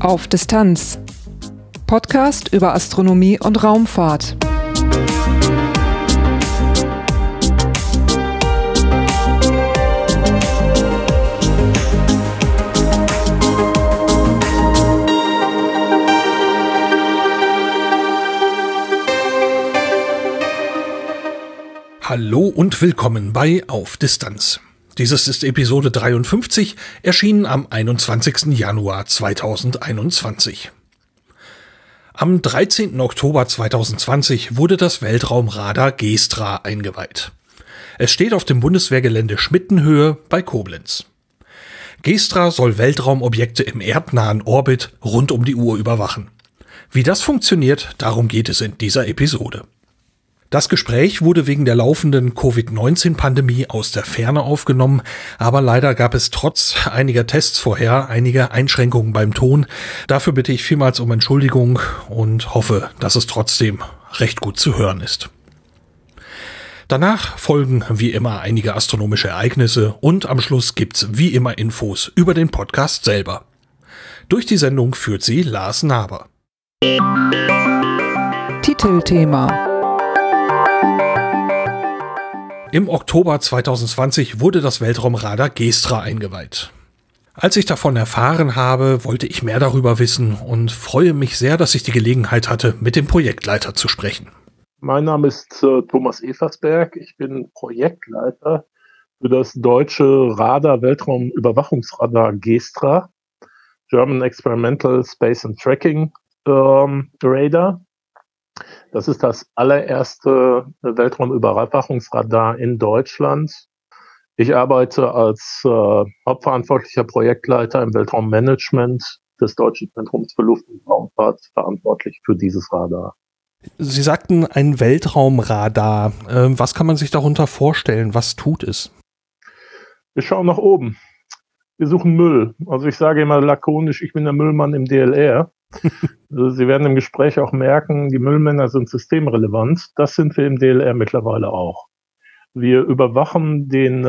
Auf Distanz. Podcast über Astronomie und Raumfahrt. Hallo und willkommen bei Auf Distanz. Dieses ist Episode 53, erschienen am 21. Januar 2021. Am 13. Oktober 2020 wurde das Weltraumradar Gestra eingeweiht. Es steht auf dem Bundeswehrgelände Schmittenhöhe bei Koblenz. Gestra soll Weltraumobjekte im erdnahen Orbit rund um die Uhr überwachen. Wie das funktioniert, darum geht es in dieser Episode. Das Gespräch wurde wegen der laufenden Covid-19-Pandemie aus der Ferne aufgenommen, aber leider gab es trotz einiger Tests vorher einige Einschränkungen beim Ton. Dafür bitte ich vielmals um Entschuldigung und hoffe, dass es trotzdem recht gut zu hören ist. Danach folgen wie immer einige astronomische Ereignisse und am Schluss gibt's wie immer Infos über den Podcast selber. Durch die Sendung führt sie Lars Naber. Titelthema Im Oktober 2020 wurde das Weltraumradar Gestra eingeweiht. Als ich davon erfahren habe, wollte ich mehr darüber wissen und freue mich sehr, dass ich die Gelegenheit hatte, mit dem Projektleiter zu sprechen. Mein Name ist äh, Thomas Eversberg. Ich bin Projektleiter für das deutsche Radar Weltraumüberwachungsradar Gestra, German Experimental Space and Tracking ähm, Radar. Das ist das allererste Weltraumüberwachungsradar in Deutschland. Ich arbeite als äh, hauptverantwortlicher Projektleiter im Weltraummanagement des Deutschen Zentrums für Luft- und Raumfahrt verantwortlich für dieses Radar. Sie sagten ein Weltraumradar. Ähm, was kann man sich darunter vorstellen? Was tut es? Wir schauen nach oben. Wir suchen Müll. Also ich sage immer lakonisch, ich bin der Müllmann im DLR. Also Sie werden im Gespräch auch merken, die Müllmänner sind systemrelevant. Das sind wir im DLR mittlerweile auch. Wir überwachen den,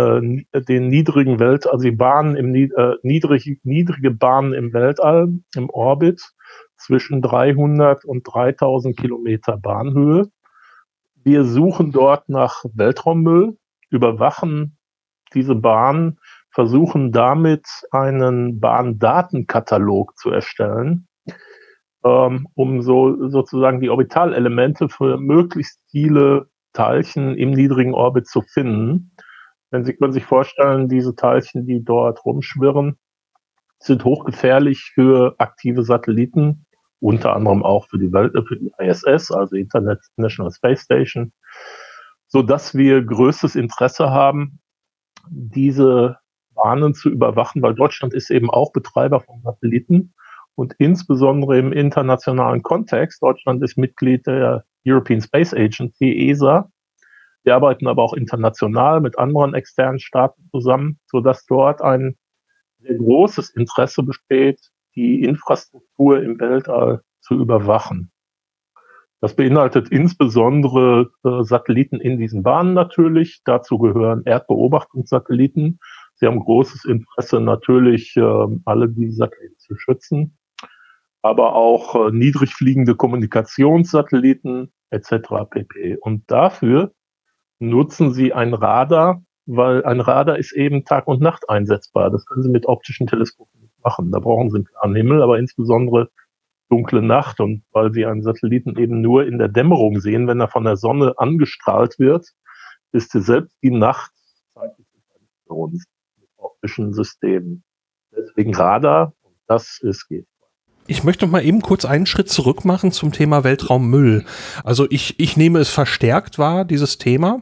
äh, den niedrigen Welt, also die Bahnen im äh, niedrig, niedrige Bahnen im Weltall, im Orbit zwischen 300 und 3000 Kilometer Bahnhöhe. Wir suchen dort nach Weltraummüll, überwachen diese Bahn, versuchen damit einen Bahndatenkatalog zu erstellen, ähm, um so sozusagen die Orbitalelemente für möglichst viele Teilchen im niedrigen Orbit zu finden. Denn Sie können sich vorstellen, diese Teilchen, die dort rumschwirren, sind hochgefährlich für aktive Satelliten, unter anderem auch für die Welt, für die ISS, also International Space Station, so dass wir größtes Interesse haben, diese Bahnen zu überwachen, weil Deutschland ist eben auch Betreiber von Satelliten und insbesondere im internationalen Kontext. Deutschland ist Mitglied der European Space Agency, ESA. Wir arbeiten aber auch international mit anderen externen Staaten zusammen, so dass dort ein sehr großes Interesse besteht, die Infrastruktur im Weltall zu überwachen. Das beinhaltet insbesondere äh, Satelliten in diesen Bahnen natürlich. Dazu gehören Erdbeobachtungssatelliten. Sie haben großes Interesse natürlich, äh, alle diese Satelliten zu schützen aber auch äh, niedrig fliegende Kommunikationssatelliten etc. pp. Und dafür nutzen sie ein Radar, weil ein Radar ist eben Tag und Nacht einsetzbar. Das können sie mit optischen Teleskopen nicht machen. Da brauchen sie einen klaren Himmel, aber insbesondere dunkle Nacht. Und weil sie einen Satelliten eben nur in der Dämmerung sehen, wenn er von der Sonne angestrahlt wird, ist selbst die Nacht zeitlich mit optischen Systemen. Deswegen Radar, das ist geht. Ich möchte noch mal eben kurz einen Schritt zurück machen zum Thema Weltraummüll. Also ich, ich nehme es verstärkt wahr, dieses Thema.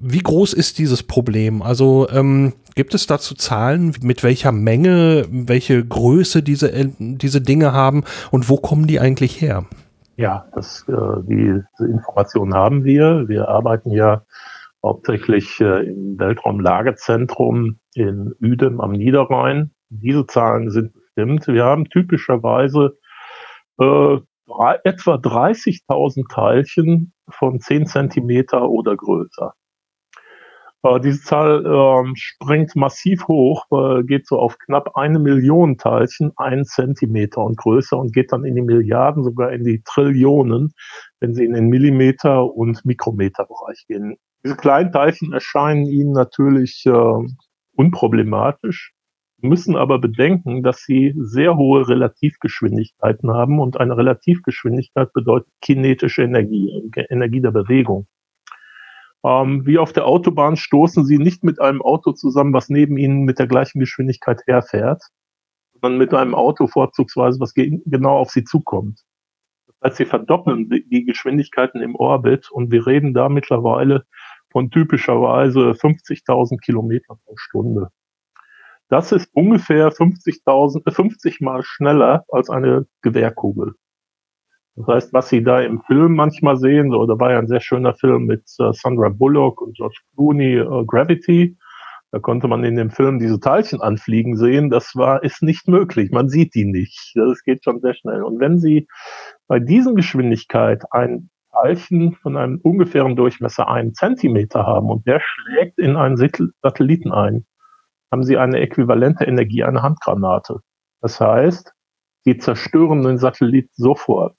Wie groß ist dieses Problem? Also ähm, gibt es dazu Zahlen, mit welcher Menge, welche Größe diese, äh, diese Dinge haben und wo kommen die eigentlich her? Ja, das, äh, diese Informationen haben wir. Wir arbeiten ja hauptsächlich äh, im Weltraumlagezentrum in Uedem am Niederrhein. Diese Zahlen sind stimmt. Wir haben typischerweise äh, etwa 30.000 Teilchen von 10 Zentimeter oder größer. Äh, diese Zahl äh, springt massiv hoch, äh, geht so auf knapp eine Million Teilchen, ein Zentimeter und größer und geht dann in die Milliarden, sogar in die Trillionen, wenn sie in den Millimeter- und Mikrometerbereich gehen. Diese kleinen Teilchen erscheinen Ihnen natürlich äh, unproblematisch, müssen aber bedenken, dass sie sehr hohe Relativgeschwindigkeiten haben und eine Relativgeschwindigkeit bedeutet kinetische Energie, Energie der Bewegung. Ähm, wie auf der Autobahn stoßen sie nicht mit einem Auto zusammen, was neben ihnen mit der gleichen Geschwindigkeit herfährt, sondern mit einem Auto vorzugsweise, was genau auf sie zukommt. Das heißt, sie verdoppeln die Geschwindigkeiten im Orbit und wir reden da mittlerweile von typischerweise 50.000 Kilometern pro Stunde. Das ist ungefähr 50.000, 50 äh, mal schneller als eine Gewehrkugel. Das heißt, was Sie da im Film manchmal sehen, so, da war ja ein sehr schöner Film mit äh, Sandra Bullock und George Clooney, äh, Gravity. Da konnte man in dem Film diese Teilchen anfliegen sehen. Das war, ist nicht möglich. Man sieht die nicht. Das geht schon sehr schnell. Und wenn Sie bei diesen Geschwindigkeit ein Teilchen von einem ungefähren Durchmesser einen Zentimeter haben und der schlägt in einen Satelliten ein, haben Sie eine äquivalente Energie einer Handgranate. Das heißt, Sie zerstören den Satellit sofort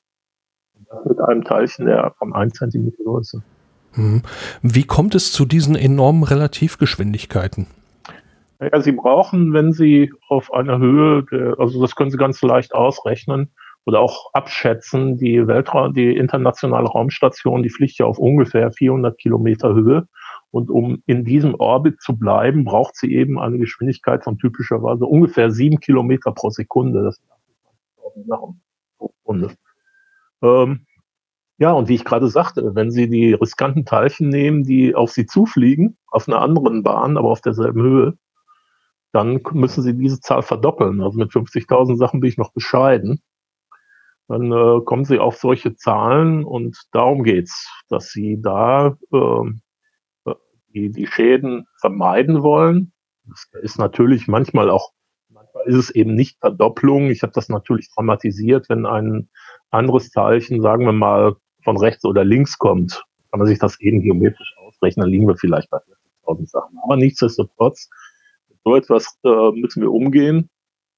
mit einem Teilchen der von 1 cm Größe. Wie kommt es zu diesen enormen Relativgeschwindigkeiten? Ja, Sie brauchen, wenn Sie auf einer Höhe, also das können Sie ganz leicht ausrechnen oder auch abschätzen, die Weltraum, die internationale Raumstation, die fliegt ja auf ungefähr 400 Kilometer Höhe. Und um in diesem Orbit zu bleiben, braucht sie eben eine Geschwindigkeit von typischerweise ungefähr sieben Kilometer pro Sekunde. Das sind 80.000 pro Sekunde. Ähm, ja, und wie ich gerade sagte, wenn Sie die riskanten Teilchen nehmen, die auf Sie zufliegen, auf einer anderen Bahn, aber auf derselben Höhe, dann müssen Sie diese Zahl verdoppeln. Also mit 50.000 Sachen bin ich noch bescheiden. Dann äh, kommen Sie auf solche Zahlen und darum geht's, dass Sie da äh, die, die Schäden vermeiden wollen. Das ist natürlich manchmal auch, manchmal ist es eben nicht Verdopplung. Ich habe das natürlich dramatisiert, wenn ein anderes Teilchen, sagen wir mal, von rechts oder links kommt, kann man sich das eben geometrisch ausrechnen, dann liegen wir vielleicht bei 40.000 Sachen. Aber nichtsdestotrotz, so etwas äh, müssen wir umgehen,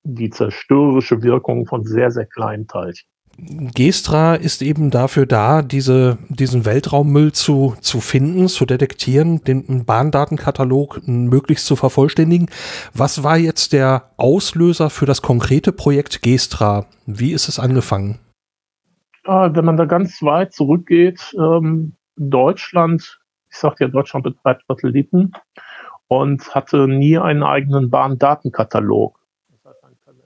die zerstörerische Wirkung von sehr, sehr kleinen Teilchen. Gestra ist eben dafür da, diese, diesen Weltraummüll zu, zu finden, zu detektieren, den Bahndatenkatalog möglichst zu vervollständigen. Was war jetzt der Auslöser für das konkrete Projekt Gestra? Wie ist es angefangen? wenn man da ganz weit zurückgeht, ähm, Deutschland, ich sagte ja, Deutschland betreibt Satelliten und hatte nie einen eigenen Bahndatenkatalog.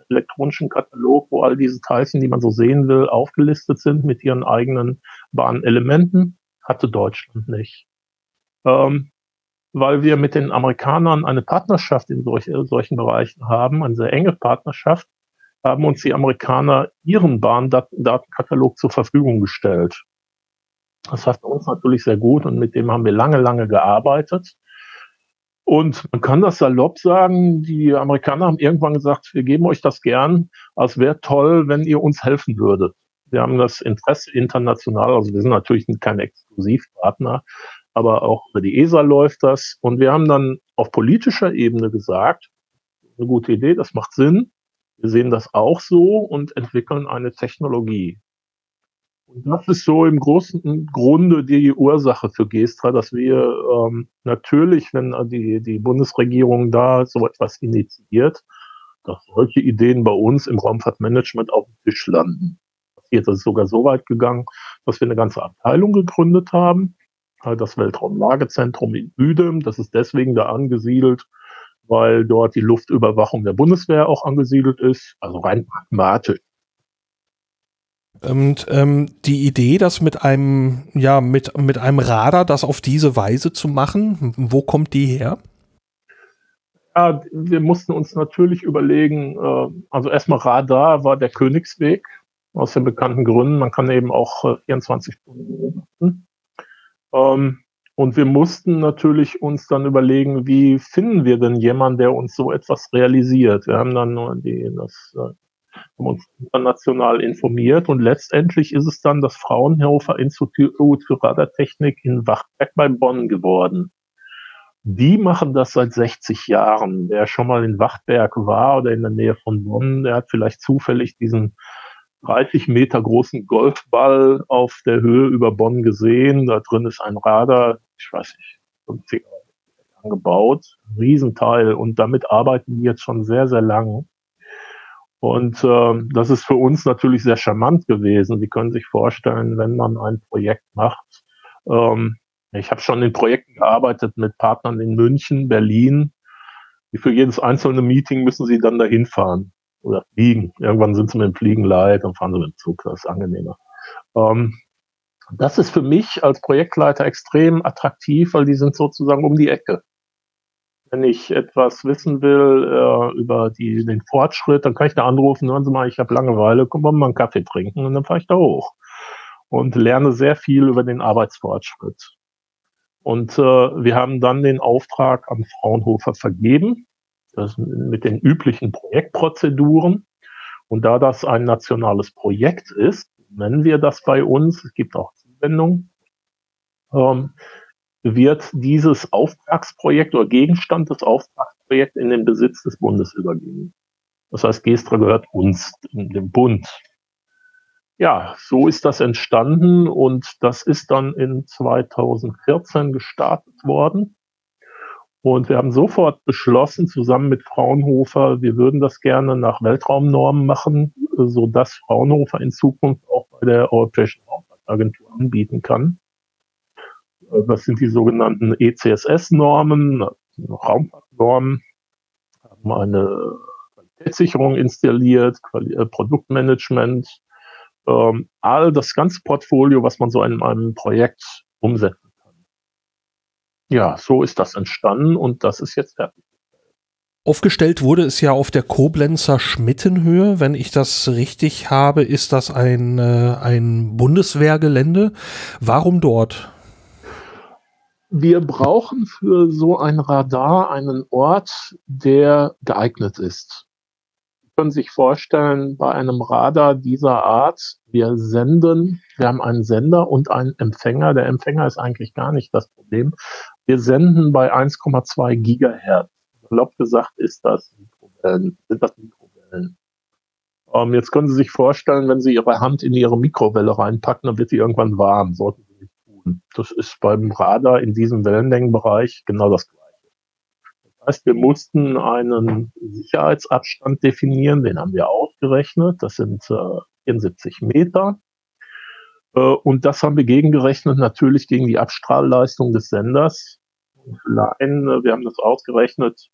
Elektronischen Katalog, wo all diese Teilchen, die man so sehen will, aufgelistet sind mit ihren eigenen Bahnelementen, hatte Deutschland nicht. Ähm, weil wir mit den Amerikanern eine Partnerschaft in solch, solchen Bereichen haben, eine sehr enge Partnerschaft, haben uns die Amerikaner ihren Bahndatenkatalog zur Verfügung gestellt. Das für uns natürlich sehr gut und mit dem haben wir lange, lange gearbeitet. Und man kann das salopp sagen, die Amerikaner haben irgendwann gesagt, wir geben euch das gern, als wäre toll, wenn ihr uns helfen würdet. Wir haben das Interesse international, also wir sind natürlich kein Exklusivpartner, aber auch über die ESA läuft das. Und wir haben dann auf politischer Ebene gesagt, eine gute Idee, das macht Sinn. Wir sehen das auch so und entwickeln eine Technologie. Und das ist so im großen Grunde die Ursache für Gestra, dass wir ähm, natürlich, wenn die, die Bundesregierung da so etwas initiiert, dass solche Ideen bei uns im Raumfahrtmanagement auf dem Tisch landen. Jetzt ist es sogar so weit gegangen, dass wir eine ganze Abteilung gegründet haben, das Weltraumlagezentrum in Üdem. Das ist deswegen da angesiedelt, weil dort die Luftüberwachung der Bundeswehr auch angesiedelt ist, also rein pragmatisch. Und ähm, die Idee, das mit einem, ja, mit, mit einem Radar, das auf diese Weise zu machen, wo kommt die her? Ja, wir mussten uns natürlich überlegen, äh, also erstmal Radar war der Königsweg aus den bekannten Gründen. Man kann eben auch äh, 24 Stunden beobachten. Ähm, und wir mussten natürlich uns dann überlegen, wie finden wir denn jemanden, der uns so etwas realisiert. Wir haben dann die, das, äh, haben uns international informiert und letztendlich ist es dann das Fraunhofer Institut für Radartechnik in Wachberg bei Bonn geworden. Die machen das seit 60 Jahren. Wer schon mal in Wachtberg war oder in der Nähe von Bonn, der hat vielleicht zufällig diesen 30 Meter großen Golfball auf der Höhe über Bonn gesehen. Da drin ist ein Radar, ich weiß nicht, 50 angebaut, Riesenteil. Und damit arbeiten die jetzt schon sehr, sehr lange. Und äh, das ist für uns natürlich sehr charmant gewesen. Sie können sich vorstellen, wenn man ein Projekt macht. Ähm, ich habe schon in Projekten gearbeitet mit Partnern in München, Berlin. Für jedes einzelne Meeting müssen sie dann dahin fahren oder fliegen. Irgendwann sind sie mit dem Fliegen leid, dann fahren sie mit dem Zug, das ist angenehmer. Ähm, das ist für mich als Projektleiter extrem attraktiv, weil die sind sozusagen um die Ecke. Wenn ich etwas wissen will äh, über die, den Fortschritt, dann kann ich da anrufen, hören Sie mal, ich habe Langeweile, komm mal einen Kaffee trinken und dann fahre ich da hoch und lerne sehr viel über den Arbeitsfortschritt. Und äh, wir haben dann den Auftrag an Fraunhofer vergeben das mit den üblichen Projektprozeduren. Und da das ein nationales Projekt ist, nennen wir das bei uns, es gibt auch Zuwendungen, ähm, wird dieses Auftragsprojekt oder Gegenstand des Auftragsprojekts in den Besitz des Bundes übergehen. Das heißt, Gestra gehört uns, dem Bund. Ja, so ist das entstanden und das ist dann in 2014 gestartet worden. Und wir haben sofort beschlossen, zusammen mit Fraunhofer, wir würden das gerne nach Weltraumnormen machen, so dass Fraunhofer in Zukunft auch bei der Europäischen Raumfahrtagentur anbieten kann. Das sind die sogenannten ECSS-Normen, Raumfahrtnormen, haben eine Qualitätssicherung installiert, äh, Produktmanagement, ähm, all das ganze Portfolio, was man so in einem Projekt umsetzt ja, so ist das entstanden und das ist jetzt fertig. Aufgestellt wurde es ja auf der Koblenzer Schmittenhöhe. Wenn ich das richtig habe, ist das ein, äh, ein Bundeswehrgelände. Warum dort? Wir brauchen für so ein Radar einen Ort, der geeignet ist können sich vorstellen, bei einem Radar dieser Art, wir senden, wir haben einen Sender und einen Empfänger. Der Empfänger ist eigentlich gar nicht das Problem. Wir senden bei 1,2 Gigahertz. Salopp gesagt ist das Mikrowellen, sind das Mikrowellen. Ähm, jetzt können Sie sich vorstellen, wenn Sie Ihre Hand in Ihre Mikrowelle reinpacken, dann wird sie irgendwann warm. Sollten Sie. Das ist beim Radar in diesem Wellenlängenbereich genau das Gleiche heißt, wir mussten einen Sicherheitsabstand definieren, den haben wir ausgerechnet. Das sind äh, 74 Meter. Äh, und das haben wir gegengerechnet, natürlich gegen die Abstrahlleistung des Senders. Allein, äh, wir haben das ausgerechnet,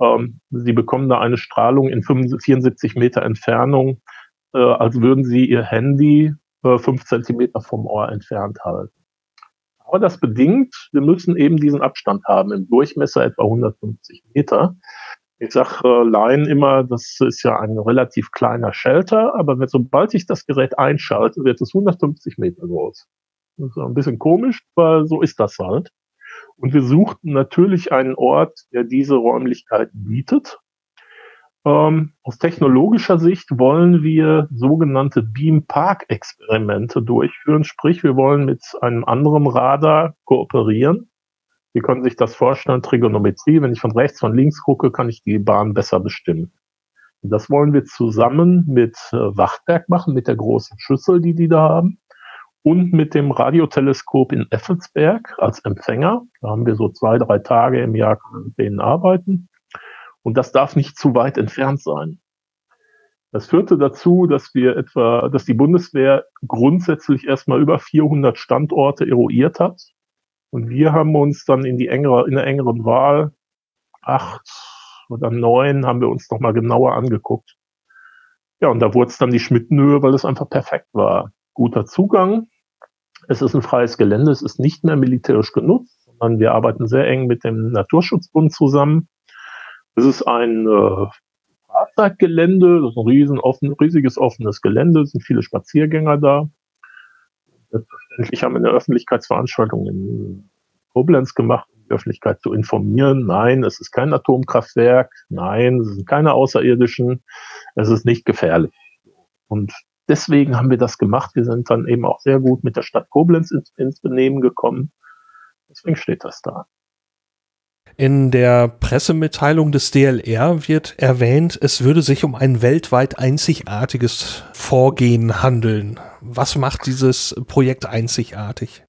ähm, Sie bekommen da eine Strahlung in 74 Meter Entfernung, äh, als würden Sie Ihr Handy äh, fünf Zentimeter vom Ohr entfernt halten. Aber das bedingt, wir müssen eben diesen Abstand haben, im Durchmesser etwa 150 Meter. Ich sage äh, Laien immer, das ist ja ein relativ kleiner Shelter, aber wenn, sobald ich das Gerät einschalte, wird es 150 Meter groß. Das ist ein bisschen komisch, aber so ist das halt. Und wir suchten natürlich einen Ort, der diese Räumlichkeit bietet. Ähm, aus technologischer Sicht wollen wir sogenannte Beam-Park-Experimente durchführen, sprich wir wollen mit einem anderen Radar kooperieren. Sie können sich das vorstellen, Trigonometrie, wenn ich von rechts, von links gucke, kann ich die Bahn besser bestimmen. Und das wollen wir zusammen mit äh, Wachtberg machen, mit der großen Schüssel, die die da haben, und mit dem Radioteleskop in Effelsberg als Empfänger. Da haben wir so zwei, drei Tage im Jahr mit denen arbeiten. Und das darf nicht zu weit entfernt sein. Das führte dazu, dass wir etwa, dass die Bundeswehr grundsätzlich erstmal über 400 Standorte eruiert hat. Und wir haben uns dann in die engere, in der engeren Wahl acht oder neun haben wir uns nochmal genauer angeguckt. Ja, und da wurde es dann die Schmittenhöhe, weil es einfach perfekt war. Guter Zugang. Es ist ein freies Gelände. Es ist nicht mehr militärisch genutzt, sondern wir arbeiten sehr eng mit dem Naturschutzbund zusammen. Es ist ein äh, Fahrzeuggelände, das ist ein riesen offen, riesiges offenes Gelände, es sind viele Spaziergänger da. Selbstverständlich haben wir eine Öffentlichkeitsveranstaltung in Koblenz gemacht, um die Öffentlichkeit zu informieren. Nein, es ist kein Atomkraftwerk. Nein, es sind keine Außerirdischen. Es ist nicht gefährlich. Und deswegen haben wir das gemacht. Wir sind dann eben auch sehr gut mit der Stadt Koblenz ins, ins Benehmen gekommen. Deswegen steht das da. In der Pressemitteilung des DLR wird erwähnt, es würde sich um ein weltweit einzigartiges Vorgehen handeln. Was macht dieses Projekt einzigartig?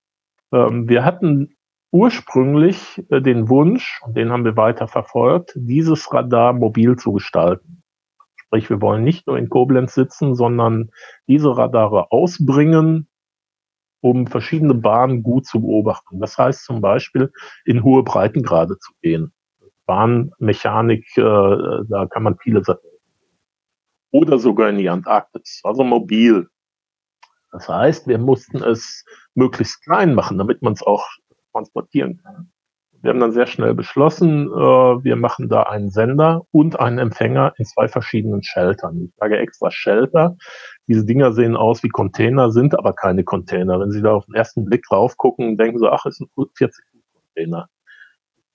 Ähm, wir hatten ursprünglich äh, den Wunsch, und den haben wir weiter verfolgt, dieses Radar mobil zu gestalten. Sprich, wir wollen nicht nur in Koblenz sitzen, sondern diese Radare ausbringen, um verschiedene Bahnen gut zu beobachten. Das heißt zum Beispiel in hohe Breitengrade zu gehen. Bahnmechanik, äh, da kann man viele Sachen. Oder sogar in die Antarktis, also mobil. Das heißt, wir mussten es möglichst klein machen, damit man es auch transportieren kann. Wir haben dann sehr schnell beschlossen, äh, wir machen da einen Sender und einen Empfänger in zwei verschiedenen Sheltern. Ich sage extra Shelter. Diese Dinger sehen aus wie Container, sind aber keine Container. Wenn Sie da auf den ersten Blick drauf gucken, denken Sie, ach, ist ein 40 Fuß Container.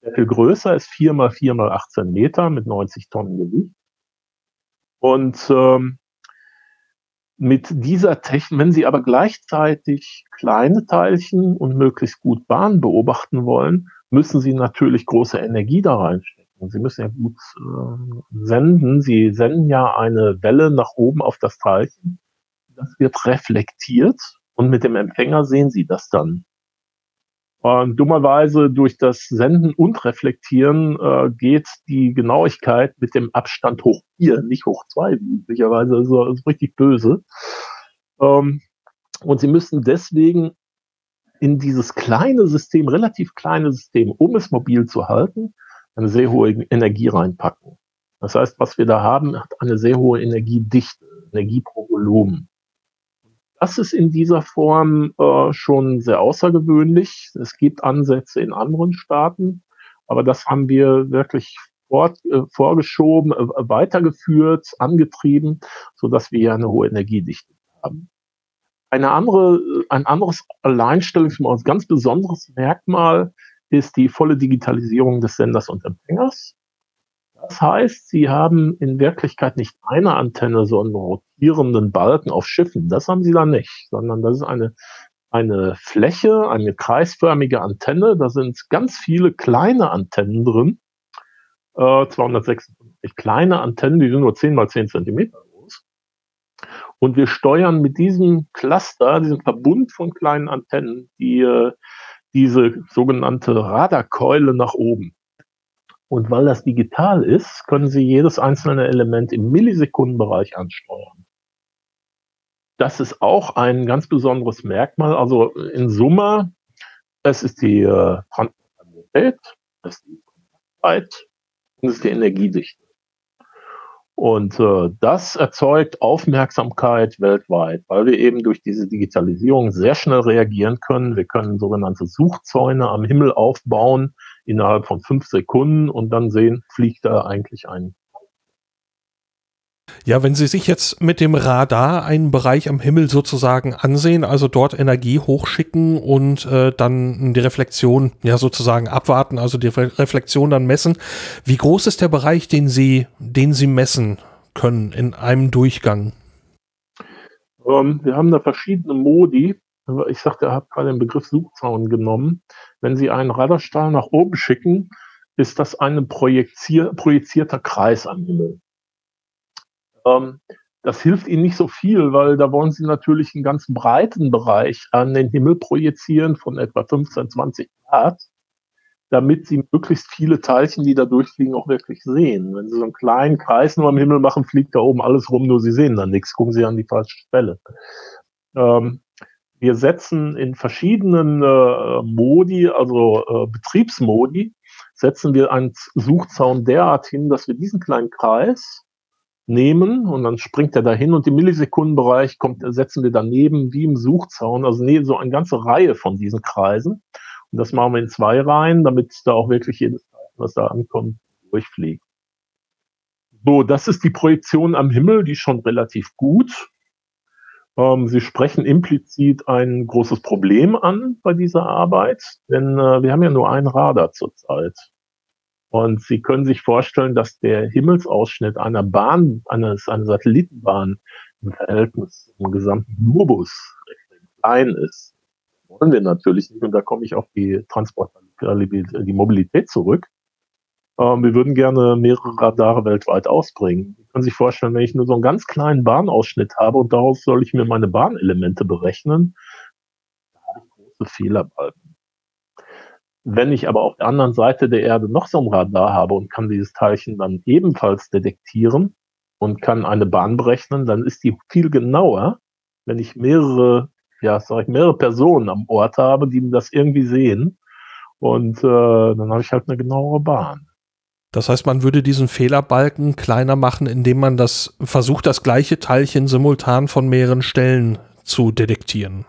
Der viel größer ist 4 mal 4 mal 18 Meter mit 90 Tonnen Gewicht. Und ähm, mit dieser Technik, wenn Sie aber gleichzeitig kleine Teilchen und möglichst gut Bahn beobachten wollen, müssen Sie natürlich große Energie da reinstecken. Sie müssen ja gut äh, senden. Sie senden ja eine Welle nach oben auf das Teilchen. Das wird reflektiert und mit dem Empfänger sehen Sie das dann. Und dummerweise durch das Senden und Reflektieren äh, geht die Genauigkeit mit dem Abstand hoch vier, nicht hoch zwei, wie üblicherweise. Also ist richtig böse. Ähm, und Sie müssen deswegen in dieses kleine System, relativ kleine System, um es mobil zu halten, eine sehr hohe Energie reinpacken. Das heißt, was wir da haben, hat eine sehr hohe Energiedichte, Energie pro Volumen. Das ist in dieser Form äh, schon sehr außergewöhnlich. Es gibt Ansätze in anderen Staaten, aber das haben wir wirklich fort, äh, vorgeschoben, äh, weitergeführt, angetrieben, so dass wir hier eine hohe Energiedichte haben. Eine andere, ein anderes Alleinstellungsmerkmal, ganz besonderes Merkmal ist die volle Digitalisierung des Senders und Empfängers. Das heißt, sie haben in Wirklichkeit nicht eine Antenne, sondern rotierenden Balken auf Schiffen. Das haben sie da nicht, sondern das ist eine, eine Fläche, eine kreisförmige Antenne. Da sind ganz viele kleine Antennen drin. Äh, 256 kleine Antennen, die sind nur 10 mal 10 Zentimeter. Und wir steuern mit diesem Cluster, diesem Verbund von kleinen Antennen, die, äh, diese sogenannte Radarkeule nach oben. Und weil das digital ist, können Sie jedes einzelne Element im Millisekundenbereich ansteuern. Das ist auch ein ganz besonderes Merkmal. Also in Summe, es ist die äh, Transparentität, es ist die Kontaktheit und es ist die Energiedichte. Und äh, das erzeugt Aufmerksamkeit weltweit, weil wir eben durch diese Digitalisierung sehr schnell reagieren können. Wir können sogenannte Suchzäune am Himmel aufbauen innerhalb von fünf Sekunden und dann sehen, fliegt da eigentlich ein ja, wenn Sie sich jetzt mit dem Radar einen Bereich am Himmel sozusagen ansehen, also dort Energie hochschicken und äh, dann die Reflexion ja sozusagen abwarten, also die Reflexion dann messen, wie groß ist der Bereich, den Sie, den Sie messen können in einem Durchgang? Um, ähm, wir haben da verschiedene Modi. Ich sagte, ihr habt gerade den Begriff Suchzaun genommen. Wenn Sie einen Radarstrahl nach oben schicken, ist das ein projizier projizierter Kreis am Himmel. Ähm, das hilft ihnen nicht so viel, weil da wollen sie natürlich einen ganz breiten Bereich an den Himmel projizieren von etwa 15, 20 Grad, damit sie möglichst viele Teilchen, die da durchfliegen, auch wirklich sehen. Wenn sie so einen kleinen Kreis nur am Himmel machen, fliegt da oben alles rum, nur sie sehen dann nichts, gucken sie an die falsche Stelle. Ähm, wir setzen in verschiedenen äh, Modi, also äh, Betriebsmodi, setzen wir einen Suchzaun derart hin, dass wir diesen kleinen Kreis nehmen und dann springt er dahin und im Millisekundenbereich kommt, setzen wir daneben wie im Suchzaun, also nee, so eine ganze Reihe von diesen Kreisen. Und das machen wir in zwei Reihen, damit da auch wirklich jedes was da ankommt, durchfliegt. So, das ist die Projektion am Himmel, die ist schon relativ gut. Ähm, Sie sprechen implizit ein großes Problem an bei dieser Arbeit, denn äh, wir haben ja nur ein Radar zurzeit. Und Sie können sich vorstellen, dass der Himmelsausschnitt einer Bahn, eines, einer Satellitenbahn im Verhältnis zum gesamten Globus klein ist. Wollen wir natürlich nicht. Und da komme ich auf die Transport, die Mobilität zurück. Ähm, wir würden gerne mehrere Radare weltweit ausbringen. Sie können sich vorstellen, wenn ich nur so einen ganz kleinen Bahnausschnitt habe und daraus soll ich mir meine Bahnelemente berechnen, da habe ich große Fehlerbalken. Wenn ich aber auf der anderen Seite der Erde noch so ein Radar habe und kann dieses Teilchen dann ebenfalls detektieren und kann eine Bahn berechnen, dann ist die viel genauer, wenn ich mehrere, ja, sag ich, mehrere Personen am Ort habe, die das irgendwie sehen. Und äh, dann habe ich halt eine genauere Bahn. Das heißt, man würde diesen Fehlerbalken kleiner machen, indem man das versucht, das gleiche Teilchen simultan von mehreren Stellen zu detektieren.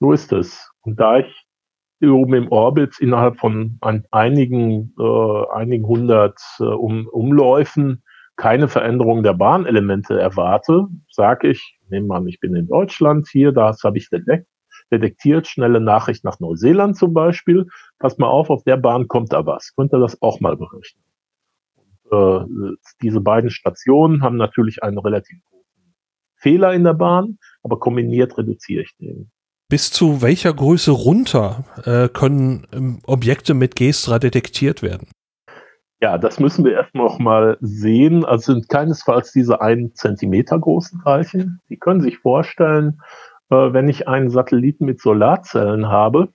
So ist es. Und da ich oben im Orbit innerhalb von ein, einigen, äh, einigen hundert äh, um, Umläufen keine Veränderung der Bahnelemente erwarte, sage ich, nehmen wir an, ich bin in Deutschland hier, das habe ich detektiert, detektiert, schnelle Nachricht nach Neuseeland zum Beispiel. Pass mal auf, auf der Bahn kommt da was. Könnt ihr das auch mal berechnen? äh, diese beiden Stationen haben natürlich einen relativ großen Fehler in der Bahn, aber kombiniert reduziere ich den. Bis zu welcher Größe runter äh, können ähm, Objekte mit Gestra detektiert werden? Ja, das müssen wir erst noch mal sehen. Also sind keinesfalls diese einen Zentimeter großen Teilchen. Sie können sich vorstellen, äh, wenn ich einen Satelliten mit Solarzellen habe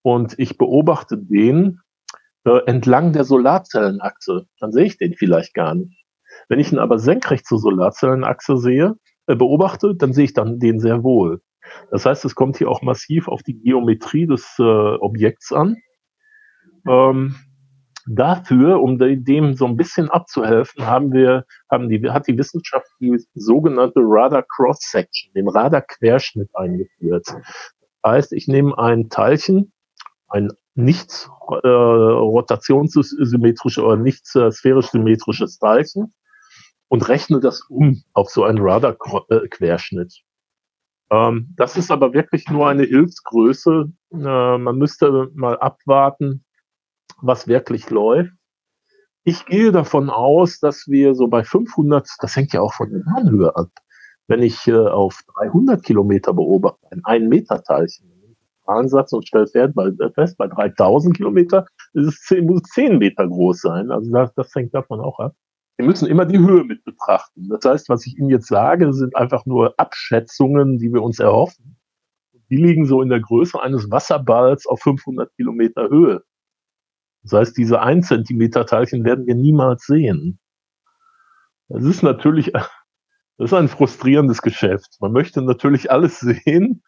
und ich beobachte den, äh, entlang der Solarzellenachse, dann sehe ich den vielleicht gar nicht. Wenn ich ihn aber senkrecht zur Solarzellenachse sehe, äh, beobachte, dann sehe ich dann den sehr wohl. Das heißt, es kommt hier auch massiv auf die Geometrie des äh, Objekts an. Ähm, dafür, um dem so ein bisschen abzuhelfen, haben wir, haben die, hat die Wissenschaft die sogenannte Radar Cross Section, den Radar Querschnitt eingeführt. Das heißt, ich nehme ein Teilchen, ein nicht äh, rotationssymmetrisches oder nicht äh, sphärisch symmetrisches Teilchen und rechne das um auf so einen Radarquerschnitt. Ähm, das ist aber wirklich nur eine Hilfsgröße. Äh, man müsste mal abwarten, was wirklich läuft. Ich gehe davon aus, dass wir so bei 500, das hängt ja auch von der Bahnhöhe ab, wenn ich äh, auf 300 Kilometer beobachte, ein 1 Meter Teilchen, Ansatz und stellt fest, bei, fest, bei 3000 Kilometer ist es 10, muss es 10 Meter groß sein. Also das, das hängt davon auch ab. Wir müssen immer die Höhe mit betrachten. Das heißt, was ich Ihnen jetzt sage, sind einfach nur Abschätzungen, die wir uns erhoffen. Die liegen so in der Größe eines Wasserballs auf 500 Kilometer Höhe. Das heißt, diese 1 Zentimeter Teilchen werden wir niemals sehen. Das ist natürlich, das ist ein frustrierendes Geschäft. Man möchte natürlich alles sehen,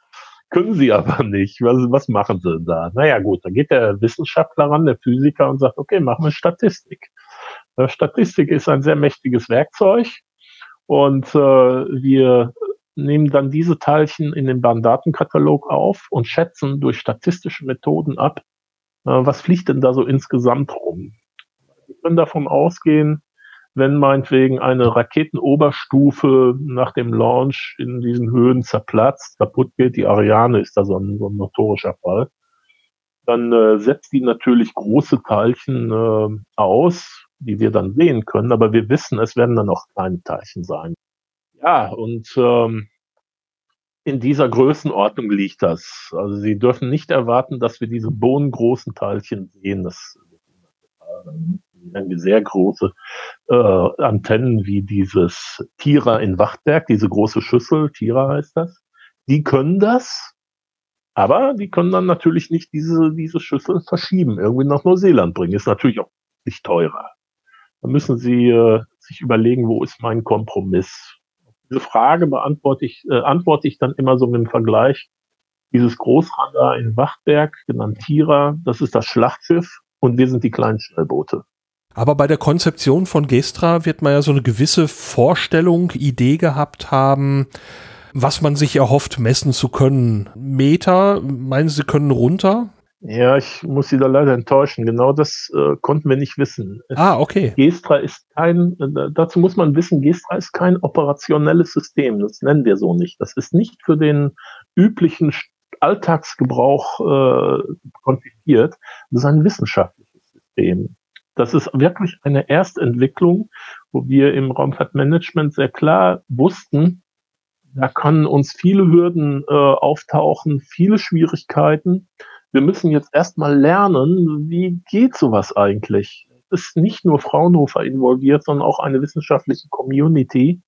können sie aber nicht. Was, was machen sie da? Naja gut, da geht der Wissenschaftler ran, der Physiker und sagt, okay, machen wir Statistik. Statistik ist ein sehr mächtiges Werkzeug und äh, wir nehmen dann diese Teilchen in den Bahndatenkatalog auf und schätzen durch statistische Methoden ab, äh, was fliegt denn da so insgesamt rum. Wir können davon ausgehen, wenn meinetwegen eine Raketenoberstufe nach dem Launch in diesen Höhen zerplatzt, kaputt geht, die Ariane ist da so ein, so ein notorischer Fall, dann äh, setzt die natürlich große Teilchen äh, aus, die wir dann sehen können, aber wir wissen, es werden dann auch kleine Teilchen sein. Ja, und ähm, in dieser Größenordnung liegt das. Also Sie dürfen nicht erwarten, dass wir diese bohnengroßen Teilchen sehen. Das sehr große äh, Antennen wie dieses Tira in Wachtberg, diese große Schüssel, Tira heißt das. Die können das, aber die können dann natürlich nicht diese, diese Schüssel verschieben, irgendwie nach Neuseeland bringen. Ist natürlich auch nicht teurer. Da müssen Sie äh, sich überlegen, wo ist mein Kompromiss? Diese Frage beantworte ich, äh, antworte ich dann immer so mit dem Vergleich. Dieses Großradar in Wachtberg, genannt Tira, das ist das Schlachtschiff und wir sind die kleinen Schnellboote. Aber bei der Konzeption von Gestra wird man ja so eine gewisse Vorstellung, Idee gehabt haben, was man sich erhofft, messen zu können. Meter, meinen Sie, können runter? Ja, ich muss Sie da leider enttäuschen. Genau das äh, konnten wir nicht wissen. Ah, okay. Gestra ist kein, äh, dazu muss man wissen, Gestra ist kein operationelles System. Das nennen wir so nicht. Das ist nicht für den üblichen Alltagsgebrauch äh, konzipiert. Das ist ein wissenschaftliches System. Das ist wirklich eine Erstentwicklung, wo wir im Raumfahrtmanagement sehr klar wussten, da können uns viele Hürden äh, auftauchen, viele Schwierigkeiten. Wir müssen jetzt erstmal lernen, wie geht sowas eigentlich? es nicht nur Fraunhofer involviert, sondern auch eine wissenschaftliche Community,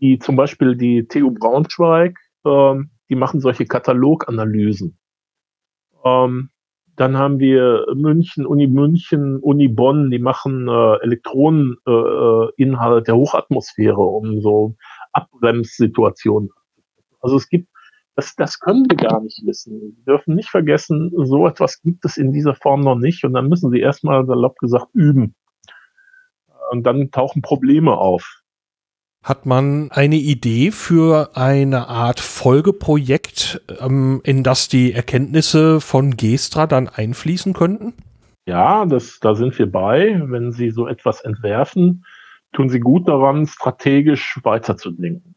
die zum Beispiel die TU Braunschweig, ähm, die machen solche Kataloganalysen. Ähm, dann haben wir München, Uni München, Uni Bonn, die machen äh, Elektroneninhalt äh, der Hochatmosphäre, um so Abbremssituationen. Also es gibt, das, das können wir gar nicht wissen. Wir dürfen nicht vergessen, so etwas gibt es in dieser Form noch nicht und dann müssen sie erstmal salopp gesagt üben. Und dann tauchen Probleme auf. Hat man eine Idee für eine Art Folgeprojekt, ähm, in das die Erkenntnisse von Gestra dann einfließen könnten? Ja, das, da sind wir bei. Wenn Sie so etwas entwerfen, tun Sie gut daran, strategisch weiterzudenken.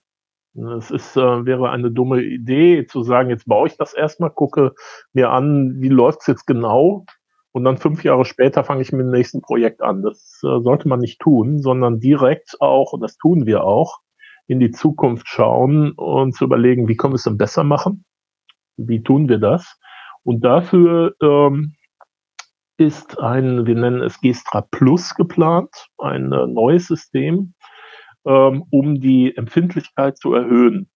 Es ist, äh, wäre eine dumme Idee zu sagen, jetzt baue ich das erstmal, gucke mir an, wie läuft's jetzt genau und dann fünf Jahre später fange ich mit dem nächsten Projekt an. Das äh, sollte man nicht tun, sondern direkt auch, und das tun wir auch, in die Zukunft schauen und zu überlegen, wie können wir es denn besser machen? Wie tun wir das? Und dafür ähm, ist ein, wir nennen es Gestra Plus geplant, ein äh, neues System, ähm, um die Empfindlichkeit zu erhöhen,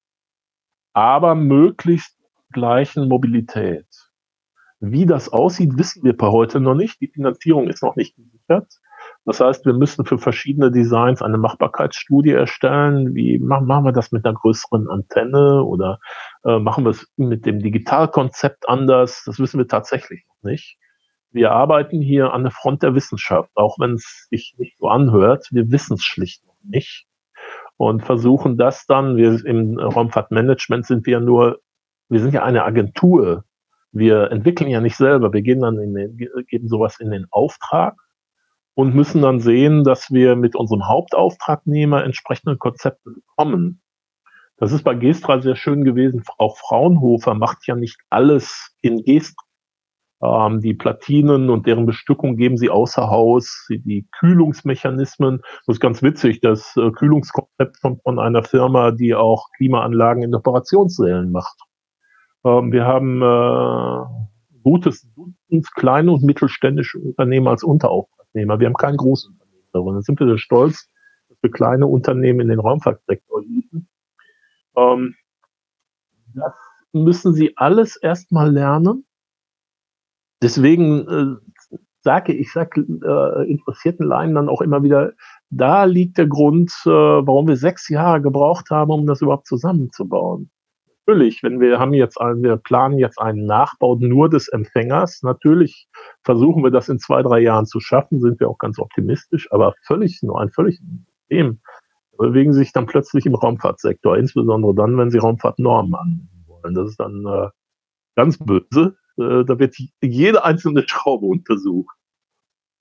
aber möglichst gleichen Mobilität. Wie das aussieht, wissen wir per heute noch nicht. Die Finanzierung ist noch nicht gesichert. Das heißt, wir müssen für verschiedene Designs eine Machbarkeitsstudie erstellen. Wie machen, wir das mit einer größeren Antenne oder äh, machen wir es mit dem Digitalkonzept anders? Das wissen wir tatsächlich noch nicht. Wir arbeiten hier an der Front der Wissenschaft, auch wenn es sich nicht so anhört. Wir wissen es schlicht noch nicht und versuchen das dann. Wir im Raumfahrtmanagement sind wir nur, wir sind ja eine Agentur wir entwickeln ja nicht selber, wir gehen dann in den, geben sowas in den Auftrag und müssen dann sehen, dass wir mit unserem Hauptauftragnehmer entsprechende Konzepte bekommen. Das ist bei Gestra sehr schön gewesen. Auch Fraunhofer macht ja nicht alles in Gestra. Ähm, die Platinen und deren Bestückung geben sie außer Haus. Die Kühlungsmechanismen, das ist ganz witzig, das äh, Kühlungskonzept von, von einer Firma, die auch Klimaanlagen in Operationssälen macht. Ähm, wir haben äh, gutes Dutzend kleine und mittelständische Unternehmen als Unterauftragnehmer. Wir haben kein großes Unternehmen darin. Da sind wir sehr stolz, dass wir kleine Unternehmen in den Raumfahrtsektor ließen. Ähm, das müssen sie alles erstmal lernen. Deswegen äh, sage ich, sage äh, interessierten Laien dann auch immer wieder, da liegt der Grund, äh, warum wir sechs Jahre gebraucht haben, um das überhaupt zusammenzubauen natürlich, wenn wir haben jetzt, wir planen jetzt einen Nachbau nur des Empfängers. Natürlich versuchen wir das in zwei, drei Jahren zu schaffen, sind wir auch ganz optimistisch, aber völlig, nur ein völlig System bewegen sich dann plötzlich im Raumfahrtsektor, insbesondere dann, wenn sie Raumfahrtnormen anwenden wollen. Das ist dann äh, ganz böse. Äh, da wird jede einzelne Schraube untersucht.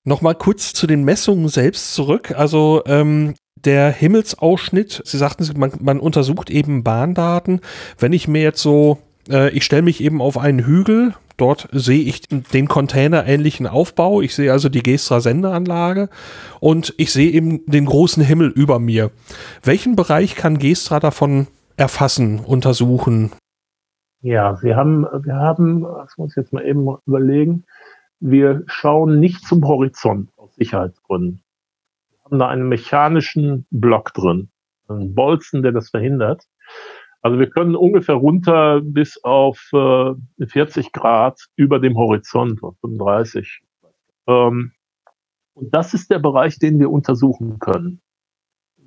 Nochmal kurz zu den Messungen selbst zurück. Also ähm, der Himmelsausschnitt, Sie sagten, man, man untersucht eben Bahndaten. Wenn ich mir jetzt so, äh, ich stelle mich eben auf einen Hügel, dort sehe ich den containerähnlichen Aufbau, ich sehe also die Gestra Sendeanlage und ich sehe eben den großen Himmel über mir. Welchen Bereich kann Gestra davon erfassen, untersuchen? Ja, wir haben, wir haben, das muss ich jetzt mal eben überlegen, wir schauen nicht zum Horizont aus Sicherheitsgründen haben da einen mechanischen Block drin, einen Bolzen, der das verhindert. Also wir können ungefähr runter bis auf äh, 40 Grad über dem Horizont, 35. Ähm, und das ist der Bereich, den wir untersuchen können.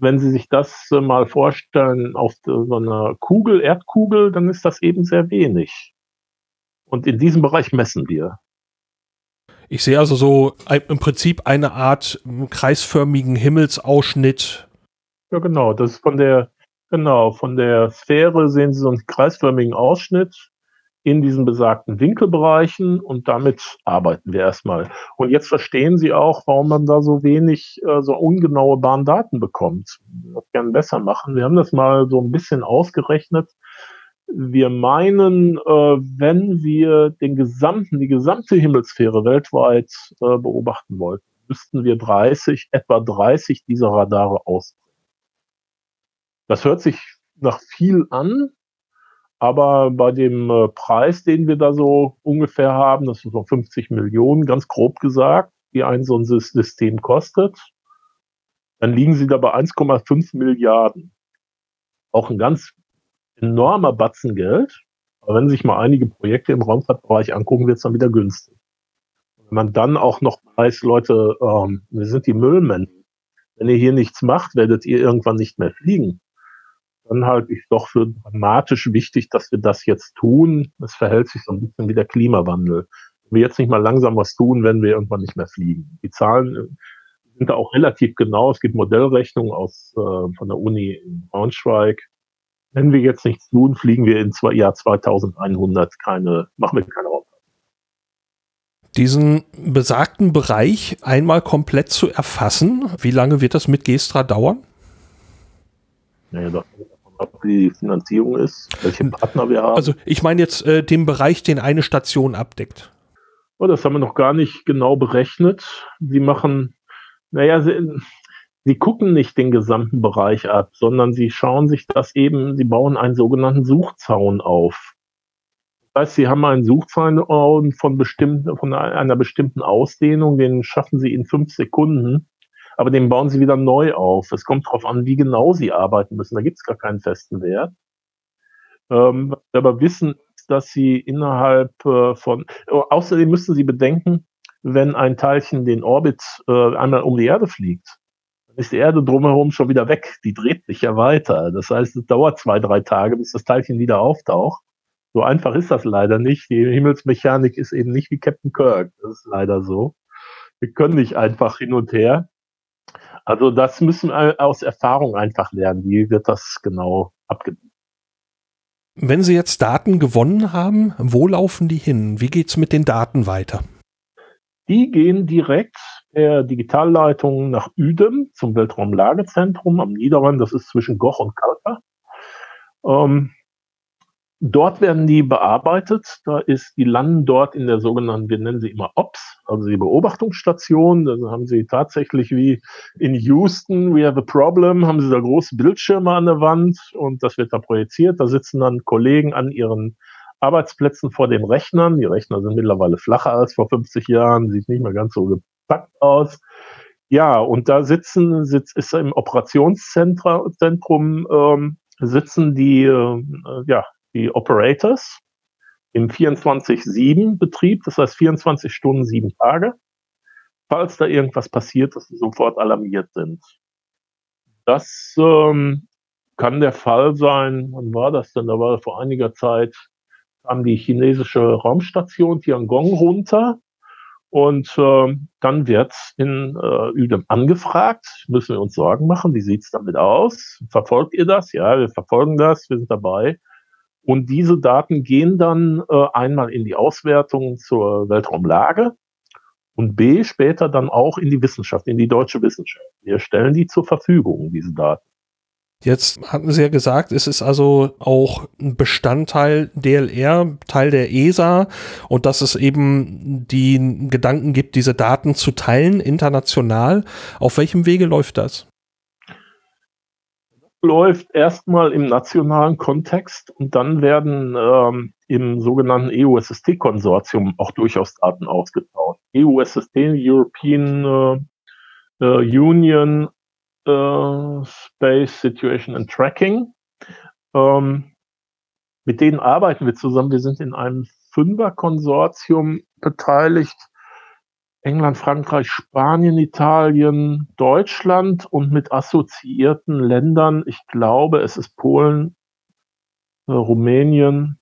Wenn Sie sich das äh, mal vorstellen auf so einer Kugel, Erdkugel, dann ist das eben sehr wenig. Und in diesem Bereich messen wir. Ich sehe also so im Prinzip eine Art kreisförmigen Himmelsausschnitt. Ja, genau. Das ist von der, genau, von der Sphäre sehen Sie so einen kreisförmigen Ausschnitt in diesen besagten Winkelbereichen und damit arbeiten wir erstmal. Und jetzt verstehen Sie auch, warum man da so wenig, äh, so ungenaue Bahndaten bekommt. Das gerne besser machen. Wir haben das mal so ein bisschen ausgerechnet wir meinen, äh, wenn wir den gesamten, die gesamte Himmelssphäre weltweit äh, beobachten wollten, müssten wir 30, etwa 30 dieser Radare ausbringen. Das hört sich nach viel an, aber bei dem äh, Preis, den wir da so ungefähr haben, das sind so 50 Millionen, ganz grob gesagt, die ein so ein System kostet, dann liegen sie da bei 1,5 Milliarden. Auch ein ganz enormer Batzen Geld. Aber wenn sich mal einige Projekte im Raumfahrtbereich angucken, wird es dann wieder günstig. Wenn man dann auch noch weiß, Leute, ähm, wir sind die Müllmen. Wenn ihr hier nichts macht, werdet ihr irgendwann nicht mehr fliegen. Dann halte ich doch für dramatisch wichtig, dass wir das jetzt tun. Es verhält sich so ein bisschen wie der Klimawandel. Wenn wir jetzt nicht mal langsam was tun, werden wir irgendwann nicht mehr fliegen. Die Zahlen sind da auch relativ genau. Es gibt Modellrechnungen aus äh, von der Uni in Braunschweig. Wenn wir jetzt nichts tun, fliegen wir in zwei, Jahr 2100 keine, machen wir keine Raumfahrt. Diesen besagten Bereich einmal komplett zu erfassen, wie lange wird das mit Gestra dauern? Naja, das wie die Finanzierung ist, welche Partner wir haben. Also ich meine jetzt äh, den Bereich, den eine Station abdeckt. Oh, das haben wir noch gar nicht genau berechnet. Sie machen, naja, sie, sie gucken nicht den gesamten Bereich ab, sondern sie schauen sich das eben, sie bauen einen sogenannten Suchzaun auf. Das heißt, sie haben einen Suchzaun von, bestimmten, von einer bestimmten Ausdehnung, den schaffen sie in fünf Sekunden aber den bauen sie wieder neu auf. Es kommt darauf an, wie genau sie arbeiten müssen. Da gibt es gar keinen festen Wert. Ähm, aber wissen, dass sie innerhalb äh, von, oh, außerdem müssen sie bedenken, wenn ein Teilchen den Orbit äh, einmal um die Erde fliegt, dann ist die Erde drumherum schon wieder weg. Die dreht sich ja weiter. Das heißt, es dauert zwei, drei Tage, bis das Teilchen wieder auftaucht. So einfach ist das leider nicht. Die Himmelsmechanik ist eben nicht wie Captain Kirk. Das ist leider so. Wir können nicht einfach hin und her. Also das müssen wir aus Erfahrung einfach lernen. Wie wird das genau abgebildet? Wenn Sie jetzt Daten gewonnen haben, wo laufen die hin? Wie geht es mit den Daten weiter? Die gehen direkt per Digitalleitung nach Udem zum Weltraumlagezentrum am Niederrhein. Das ist zwischen Goch und Kalper. Ähm, Dort werden die bearbeitet. Da ist, die landen dort in der sogenannten, wir nennen sie immer OPS, also die Beobachtungsstation. Da haben sie tatsächlich wie in Houston, we have a problem, haben sie da große Bildschirme an der Wand und das wird da projiziert. Da sitzen dann Kollegen an ihren Arbeitsplätzen vor den Rechnern. Die Rechner sind mittlerweile flacher als vor 50 Jahren, sieht nicht mehr ganz so gepackt aus. Ja, und da sitzen, sitzt, ist im Operationszentrum ähm, sitzen die, äh, ja, die Operators im 24-7-Betrieb, das heißt 24 Stunden, sieben Tage, falls da irgendwas passiert, dass sie sofort alarmiert sind. Das ähm, kann der Fall sein. Wann war das denn? Da war vor einiger Zeit, kam die chinesische Raumstation Tiangong runter und äh, dann wird in äh, angefragt, müssen wir uns Sorgen machen, wie sieht's damit aus? Verfolgt ihr das? Ja, wir verfolgen das, wir sind dabei. Und diese Daten gehen dann äh, einmal in die Auswertung zur Weltraumlage und B später dann auch in die Wissenschaft, in die deutsche Wissenschaft. Wir stellen die zur Verfügung, diese Daten. Jetzt hatten Sie ja gesagt, es ist also auch ein Bestandteil DLR, Teil der ESA und dass es eben die Gedanken gibt, diese Daten zu teilen international. Auf welchem Wege läuft das? Läuft erstmal im nationalen Kontext und dann werden ähm, im sogenannten EUSST-Konsortium auch durchaus Daten ausgetauscht. EUSST, European äh, äh, Union äh, Space Situation and Tracking. Ähm, mit denen arbeiten wir zusammen. Wir sind in einem Fünfer-Konsortium beteiligt England, Frankreich, Spanien, Italien, Deutschland und mit assoziierten Ländern, ich glaube, es ist Polen, äh, Rumänien,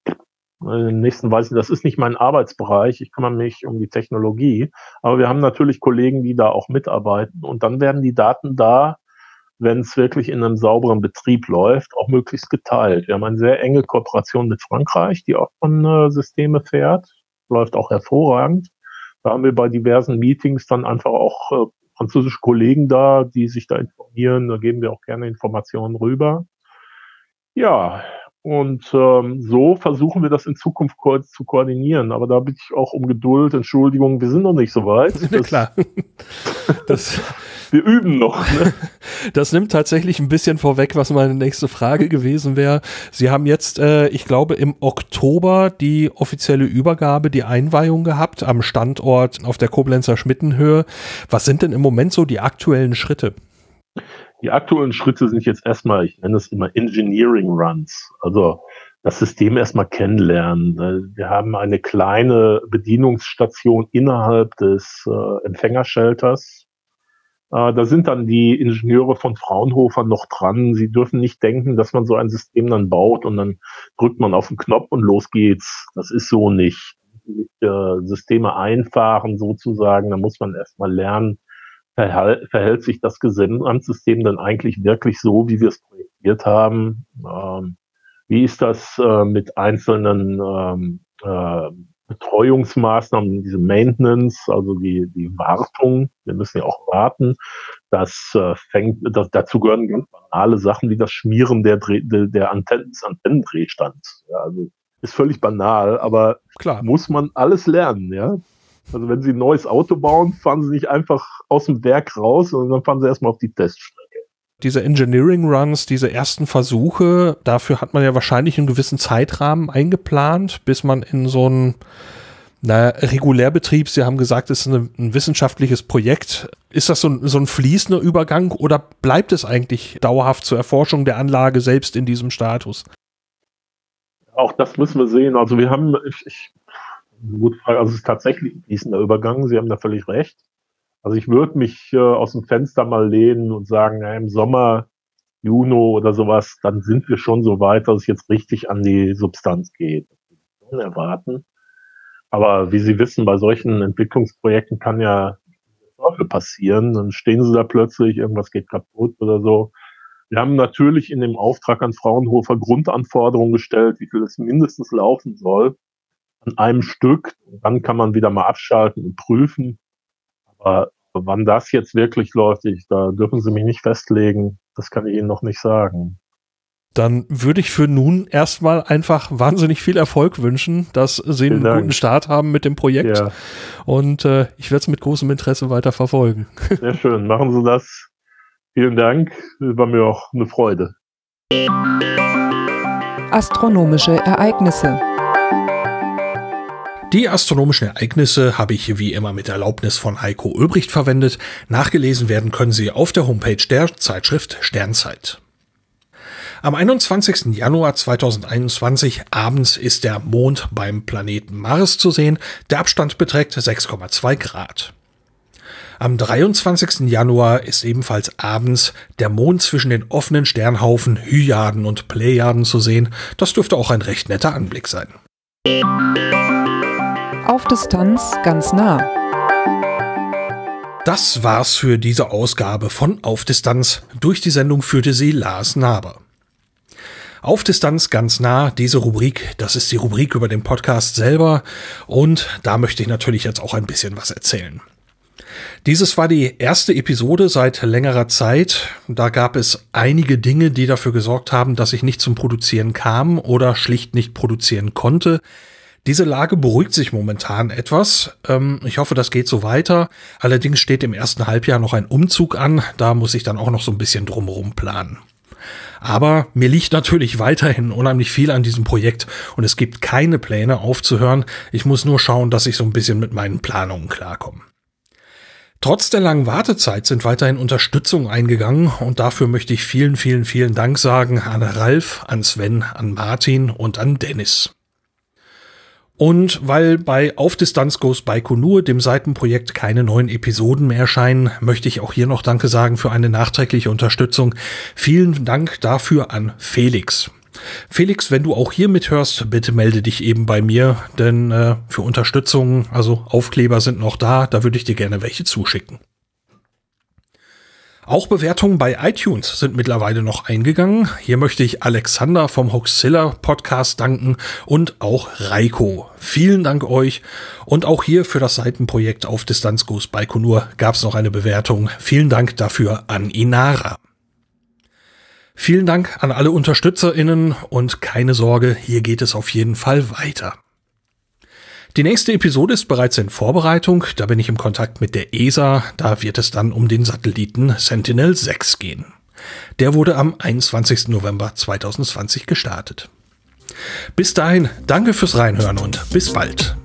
äh, den nächsten weiß ich, das ist nicht mein Arbeitsbereich, ich kümmere mich um die Technologie, aber wir haben natürlich Kollegen, die da auch mitarbeiten und dann werden die Daten da, wenn es wirklich in einem sauberen Betrieb läuft, auch möglichst geteilt. Wir haben eine sehr enge Kooperation mit Frankreich, die auch von äh, Systeme fährt, läuft auch hervorragend. Da haben wir bei diversen Meetings dann einfach auch äh, französische Kollegen da, die sich da informieren. Da geben wir auch gerne Informationen rüber. Ja, Und ähm, so versuchen wir das in Zukunft ko zu koordinieren. Aber da bitte ich auch um Geduld, Entschuldigung, wir sind noch nicht so weit. Ja, klar. Das, wir üben noch. Ne? Das nimmt tatsächlich ein bisschen vorweg, was meine nächste Frage gewesen wäre. Sie haben jetzt, äh, ich glaube, im Oktober die offizielle Übergabe, die Einweihung gehabt am Standort auf der Koblenzer Schmittenhöhe. Was sind denn im Moment so die aktuellen Schritte? Die aktuellen Schritte sind jetzt erstmal, ich nenne es immer Engineering Runs. Also das System erstmal kennenlernen. Wir haben eine kleine Bedienungsstation innerhalb des äh, Empfängershelters. Äh, da sind dann die Ingenieure von Fraunhofer noch dran. Sie dürfen nicht denken, dass man so ein System dann baut und dann drückt man auf den Knopf und los geht's. Das ist so nicht. Äh, Systeme einfahren sozusagen, da muss man erstmal lernen, verhält sich das Gesamtsystem dann eigentlich wirklich so, wie wir es projektiert haben? Ähm, wie ist das äh, mit einzelnen ähm, äh, Betreuungsmaßnahmen, diese Maintenance, also die, die Wartung, wir müssen ja auch warten. Das äh, fängt, das, dazu gehören ganz banale Sachen wie das Schmieren der, Dreh, der, der Antennen, des Antennendrehstands. Ja, also ist völlig banal, aber Klar. muss man alles lernen, ja. Also wenn Sie ein neues Auto bauen, fahren Sie nicht einfach aus dem Werk raus, sondern dann fahren Sie erstmal auf die Teststrecke. Diese Engineering Runs, diese ersten Versuche, dafür hat man ja wahrscheinlich einen gewissen Zeitrahmen eingeplant, bis man in so einen naja, Regulärbetrieb, Sie haben gesagt, es ist eine, ein wissenschaftliches Projekt. Ist das so ein, so ein fließender Übergang oder bleibt es eigentlich dauerhaft zur Erforschung der Anlage selbst in diesem Status? Auch das müssen wir sehen. Also wir haben, ich, ich Gut, also es ist tatsächlich ein fließender Übergang. Sie haben da völlig recht. Also ich würde mich äh, aus dem Fenster mal lehnen und sagen, na, im Sommer, Juni oder sowas, dann sind wir schon so weit, dass es jetzt richtig an die Substanz geht. Erwarten. Aber wie Sie wissen, bei solchen Entwicklungsprojekten kann ja passieren. Dann stehen Sie da plötzlich, irgendwas geht kaputt oder so. Wir haben natürlich in dem Auftrag an Fraunhofer Grundanforderungen gestellt, wie viel es mindestens laufen soll an einem Stück. Dann kann man wieder mal abschalten und prüfen. Aber wann das jetzt wirklich läuft, ich, da dürfen Sie mich nicht festlegen. Das kann ich Ihnen noch nicht sagen. Dann würde ich für nun erstmal einfach wahnsinnig viel Erfolg wünschen, dass Sie einen guten Start haben mit dem Projekt. Ja. Und äh, ich werde es mit großem Interesse weiter verfolgen. Sehr schön, machen Sie das. Vielen Dank, war mir auch eine Freude. Astronomische Ereignisse. Die astronomischen Ereignisse habe ich wie immer mit Erlaubnis von Heiko Ulbricht verwendet. Nachgelesen werden können sie auf der Homepage der Zeitschrift Sternzeit. Am 21. Januar 2021 abends ist der Mond beim Planeten Mars zu sehen. Der Abstand beträgt 6,2 Grad. Am 23. Januar ist ebenfalls abends der Mond zwischen den offenen Sternhaufen Hyaden und Plejaden zu sehen. Das dürfte auch ein recht netter Anblick sein. Auf Distanz ganz nah. Das war's für diese Ausgabe von Auf Distanz. Durch die Sendung führte sie Lars Naber. Auf Distanz ganz nah, diese Rubrik, das ist die Rubrik über den Podcast selber und da möchte ich natürlich jetzt auch ein bisschen was erzählen. Dieses war die erste Episode seit längerer Zeit. Da gab es einige Dinge, die dafür gesorgt haben, dass ich nicht zum Produzieren kam oder schlicht nicht produzieren konnte. Diese Lage beruhigt sich momentan etwas. Ähm, ich hoffe, das geht so weiter. Allerdings steht im ersten Halbjahr noch ein Umzug an. Da muss ich dann auch noch so ein bisschen drumherum planen. Aber mir liegt natürlich weiterhin unheimlich viel an diesem Projekt und es gibt keine Pläne aufzuhören. Ich muss nur schauen, dass ich so ein bisschen mit meinen Planungen klarkomme. Trotz der langen Wartezeit sind weiterhin Unterstützung eingegangen und dafür möchte ich vielen, vielen, vielen Dank sagen an Ralf, an Sven, an Martin und an Dennis. Und weil bei Auf Distanz Goes Baikonur, dem Seitenprojekt, keine neuen Episoden mehr erscheinen, möchte ich auch hier noch Danke sagen für eine nachträgliche Unterstützung. Vielen Dank dafür an Felix. Felix, wenn du auch hier mithörst, bitte melde dich eben bei mir, denn äh, für Unterstützung, also Aufkleber sind noch da, da würde ich dir gerne welche zuschicken. Auch Bewertungen bei iTunes sind mittlerweile noch eingegangen. Hier möchte ich Alexander vom Hoaxilla Podcast danken und auch Reiko. Vielen Dank euch. Und auch hier für das Seitenprojekt auf Distanz Goes Baikonur gab es noch eine Bewertung. Vielen Dank dafür an Inara. Vielen Dank an alle UnterstützerInnen und keine Sorge, hier geht es auf jeden Fall weiter. Die nächste Episode ist bereits in Vorbereitung, da bin ich im Kontakt mit der ESA, da wird es dann um den Satelliten Sentinel 6 gehen. Der wurde am 21. November 2020 gestartet. Bis dahin, danke fürs Reinhören und bis bald.